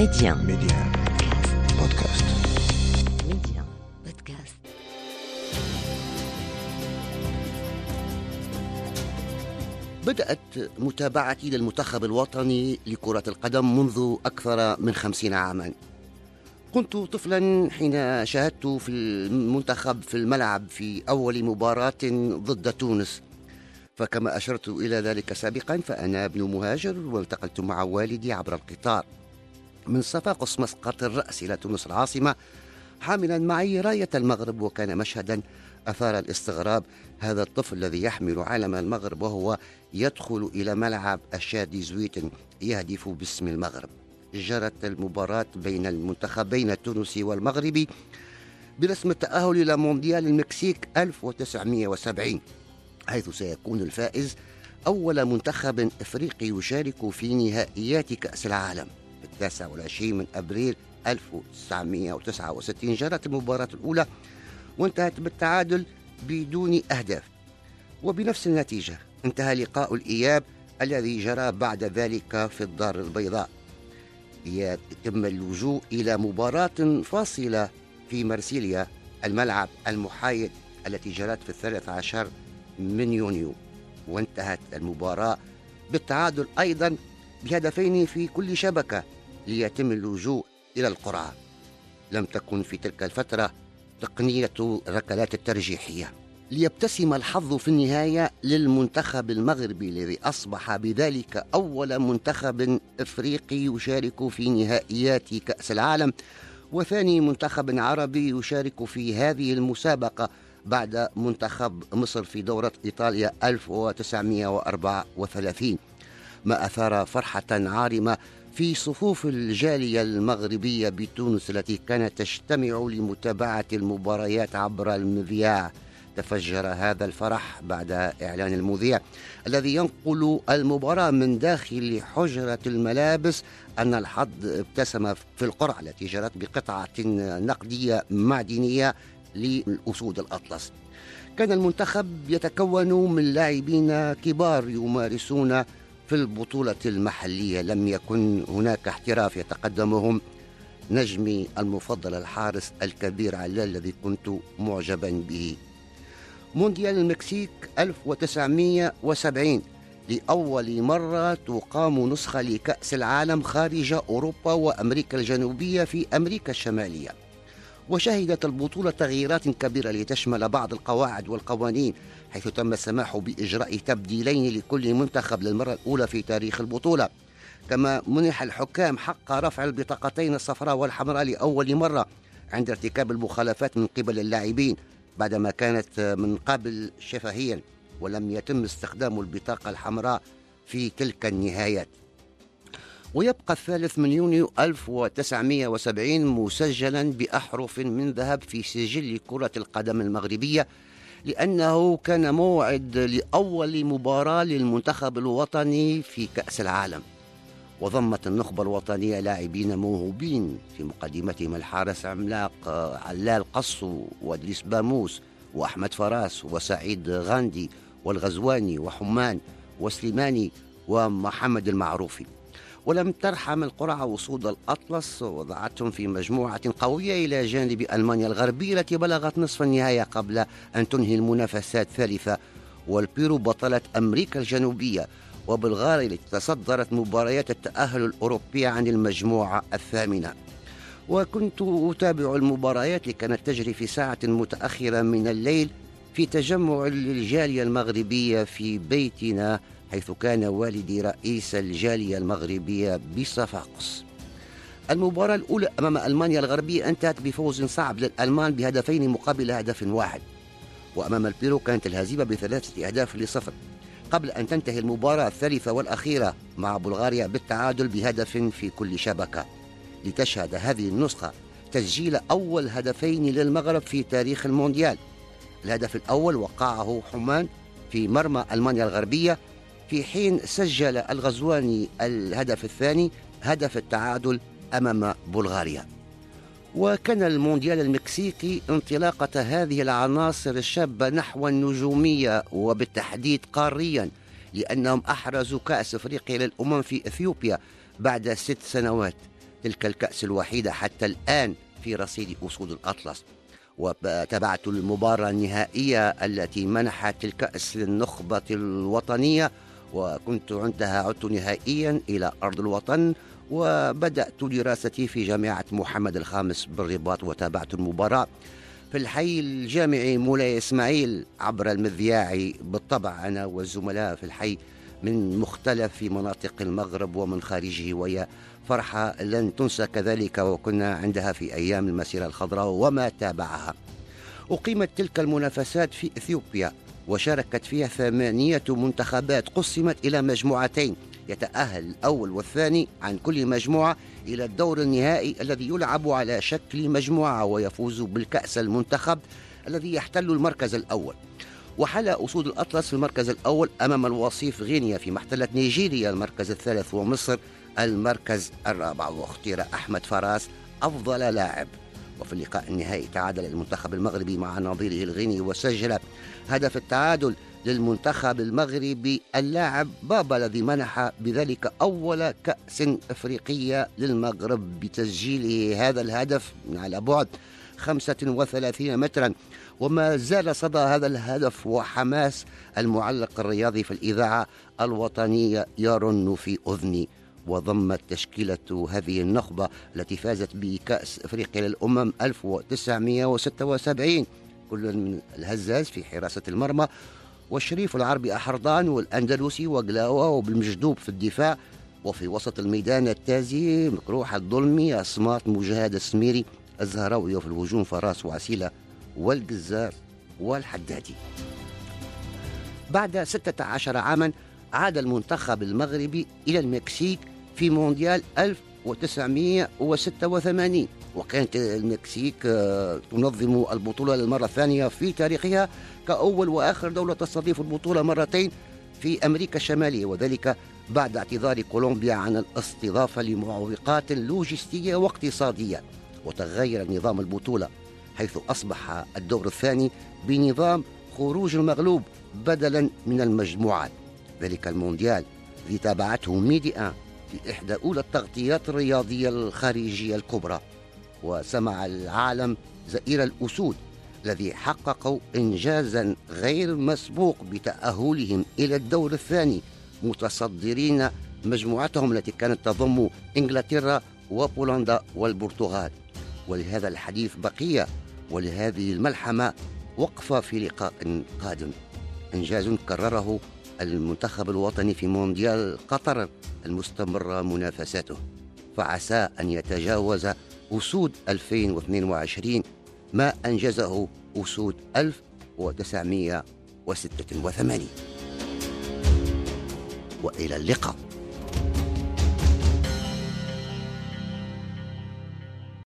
Média. Média. Podcast. Média. Podcast. بدأت متابعتي للمنتخب الوطني لكرة القدم منذ أكثر من خمسين عاما كنت طفلا حين شاهدت في المنتخب في الملعب في أول مباراة ضد تونس فكما أشرت إلى ذلك سابقا فأنا ابن مهاجر والتقيت مع والدي عبر القطار من صفاقس مسقط الرأس إلى تونس العاصمة حاملا معي راية المغرب وكان مشهدا. أثار الاستغراب هذا الطفل الذي يحمل علم المغرب وهو يدخل إلى ملعب الشادي زويتن يهدف باسم المغرب. جرت المباراة بين المنتخبين التونسي والمغربي برسم التأهل إلى مونديال المكسيك 1970 حيث سيكون الفائز أول منتخب إفريقي يشارك في نهائيات كأس العالم. التاسع والعشرين من أبريل 1969 جرت المباراة الأولى وانتهت بالتعادل بدون أهداف. وبنفس النتيجة انتهى لقاء الإياب الذي جرى بعد ذلك في الدار البيضاء. يتم اللجوء إلى مباراة فاصلة في مرسيليا الملعب المحايد التي جرت في الثالث عشر من يونيو. وانتهت المباراة بالتعادل أيضا بهدفين في كل شبكة ليتم اللجوء إلى القرعة لم تكن في تلك الفترة تقنية الركلات الترجيحية. ليبتسم الحظ في النهاية للمنتخب المغربي الذي أصبح بذلك أول منتخب إفريقي يشارك في نهائيات كأس العالم وثاني منتخب عربي يشارك في هذه المسابقة بعد منتخب مصر في دورة إيطاليا 1934 ما أثار فرحة عارمة في صفوف الجالية المغربية بتونس التي كانت تجتمع لمتابعة المباريات عبر المذياع تفجر هذا الفرح بعد إعلان المذيع الذي ينقل المباراة من داخل حجرة الملابس أن الحظ ابتسم في القرعة التي جرت بقطعة نقدية معدنية للأسود الأطلس. كان المنتخب يتكون من لاعبين كبار يمارسون في البطولة المحلية لم يكن هناك احتراف يتقدمهم نجمي المفضل الحارس الكبير علال الذي كنت معجبا به. مونديال المكسيك 1970 لأول مرة تقام نسخة لكأس العالم خارج أوروبا وأمريكا الجنوبية في أمريكا الشمالية. وشهدت البطولة تغييرات كبيرة لتشمل بعض القواعد والقوانين حيث تم السماح بإجراء تبديلين لكل منتخب للمرة الأولى في تاريخ البطولة. كما منح الحكام حق رفع البطاقتين الصفراء والحمراء لأول مرة عند ارتكاب المخالفات من قبل اللاعبين بعدما كانت من قبل شفهيا ولم يتم استخدام البطاقة الحمراء في تلك النهايات. ويبقى الثالث من يونيو 1970 مسجلا بأحرف من ذهب في سجل كرة القدم المغربية لأنه كان موعد لأول مباراة للمنتخب الوطني في كأس العالم. وضمت النخبة الوطنية لاعبين موهوبين في مقدمتهم الحارس عملاق علال قصو وإدريس باموس وأحمد فراس وسعيد غاندي والغزواني وحمان وسليماني ومحمد المعروفي. ولم ترحم القرعة وصول الأطلس وضعتهم في مجموعة قوية إلى جانب ألمانيا الغربية التي بلغت نصف النهاية قبل أن تنهي المنافسات ثالثة والبيرو بطلة أمريكا الجنوبية وبلغاريا التي تصدرت مباريات التأهل الأوروبية عن المجموعة الثامنة. وكنت أتابع المباريات اللي كانت تجري في ساعة متأخرة من الليل في تجمع الجالية المغربية في بيتنا حيث كان والدي رئيس الجالية المغربية بصفاقس. المباراة الأولى أمام ألمانيا الغربية انتهت بفوز صعب للألمان بهدفين مقابل هدف واحد. وأمام البيرو كانت الهزيمة بثلاثة أهداف لصفر. قبل أن تنتهي المباراة الثالثة والأخيرة مع بلغاريا بالتعادل بهدف في كل شبكة. لتشهد هذه النسخة تسجيل أول هدفين للمغرب في تاريخ المونديال. الهدف الأول وقعه حمان في مرمى ألمانيا الغربية في حين سجل الغزواني الهدف الثاني هدف التعادل أمام بلغاريا. وكان المونديال المكسيكي انطلاقة هذه العناصر الشابة نحو النجومية وبالتحديد قاريا لأنهم أحرزوا كأس أفريقيا للأمم في إثيوبيا بعد ست سنوات تلك الكأس الوحيدة حتى الآن في رصيد أسود الأطلس. وتابعت المباراة النهائية التي منحت الكأس للنخبة الوطنية وكنت عندها عدت نهائيا إلى أرض الوطن وبدأت دراستي في جامعة محمد الخامس بالرباط وتابعت المباراة. في الحي الجامعي مولاي إسماعيل عبر المذياع بالطبع أنا والزملاء في الحي من مختلف مناطق المغرب ومن خارجه وهي فرحة لن تنسى كذلك وكنا عندها في أيام المسيرة الخضراء وما تابعها. أقيمت تلك المنافسات في إثيوبيا وشاركت فيها ثمانية منتخبات قسمت إلى مجموعتين يتأهل الأول والثاني عن كل مجموعة إلى الدور النهائي الذي يلعب على شكل مجموعة ويفوز بالكأس المنتخب الذي يحتل المركز الأول. وحل أسود الأطلس في المركز الأول أمام الوصيف غينيا في محتلة نيجيريا المركز الثالث ومصر المركز الرابع. واختير أحمد فراس أفضل لاعب. وفي اللقاء النهائي تعادل المنتخب المغربي مع نظيره الغيني وسجل هدف التعادل للمنتخب المغربي اللاعب بابا الذي منح بذلك أول كأس إفريقية للمغرب بتسجيله. هذا الهدف على بعد 35 مترا. وما زال صدى هذا الهدف وحماس المعلق الرياضي في الإذاعة الوطنية يرن في أذني. وضمت تشكيلة هذه النخبة التي فازت بكأس أفريقيا للأمم 1976 كل من الهزاز في حراسة المرمى. والشريف العربي أحرضان والأندلسي وقلاوة وبالمجدوب في الدفاع. وفي وسط الميدان التازي مكروح الظلمي أصمات مجاهد السميري. الزهراوي وفي الهجوم فراس وعسيلة والجزار والحدادي. بعد 16 عاما عاد المنتخب المغربي إلى المكسيك في مونديال 1986 وكانت المكسيك آه، تنظم البطولة للمرة الثانية في تاريخها كأول وآخر دولة تستضيف البطولة مرتين في أمريكا الشمالية وذلك بعد اعتذار كولومبيا عن الاستضافة لمعوقات لوجستية واقتصادية. وتغير نظام البطولة حيث أصبح الدور الثاني بنظام خروج المغلوب بدلا من المجموعات. ذلك المونديال الذي تابعته ميديا في إحدى أولى التغطيات الرياضية الخارجية الكبرى. وسمع العالم زئير الأسود الذي حققوا إنجازا غير مسبوق بتأهلهم إلى الدور الثاني متصدرين مجموعتهم التي كانت تضم إنجلترا وبولندا والبرتغال. ولهذا الحديث بقية ولهذه الملحمة وقفة في لقاء قادم. إنجاز كرره المنتخب الوطني في مونديال قطر المستمرة منافساته. فعسى أن يتجاوز أسود 2022 ما أنجزه أسود 1986 وإلى اللقاء.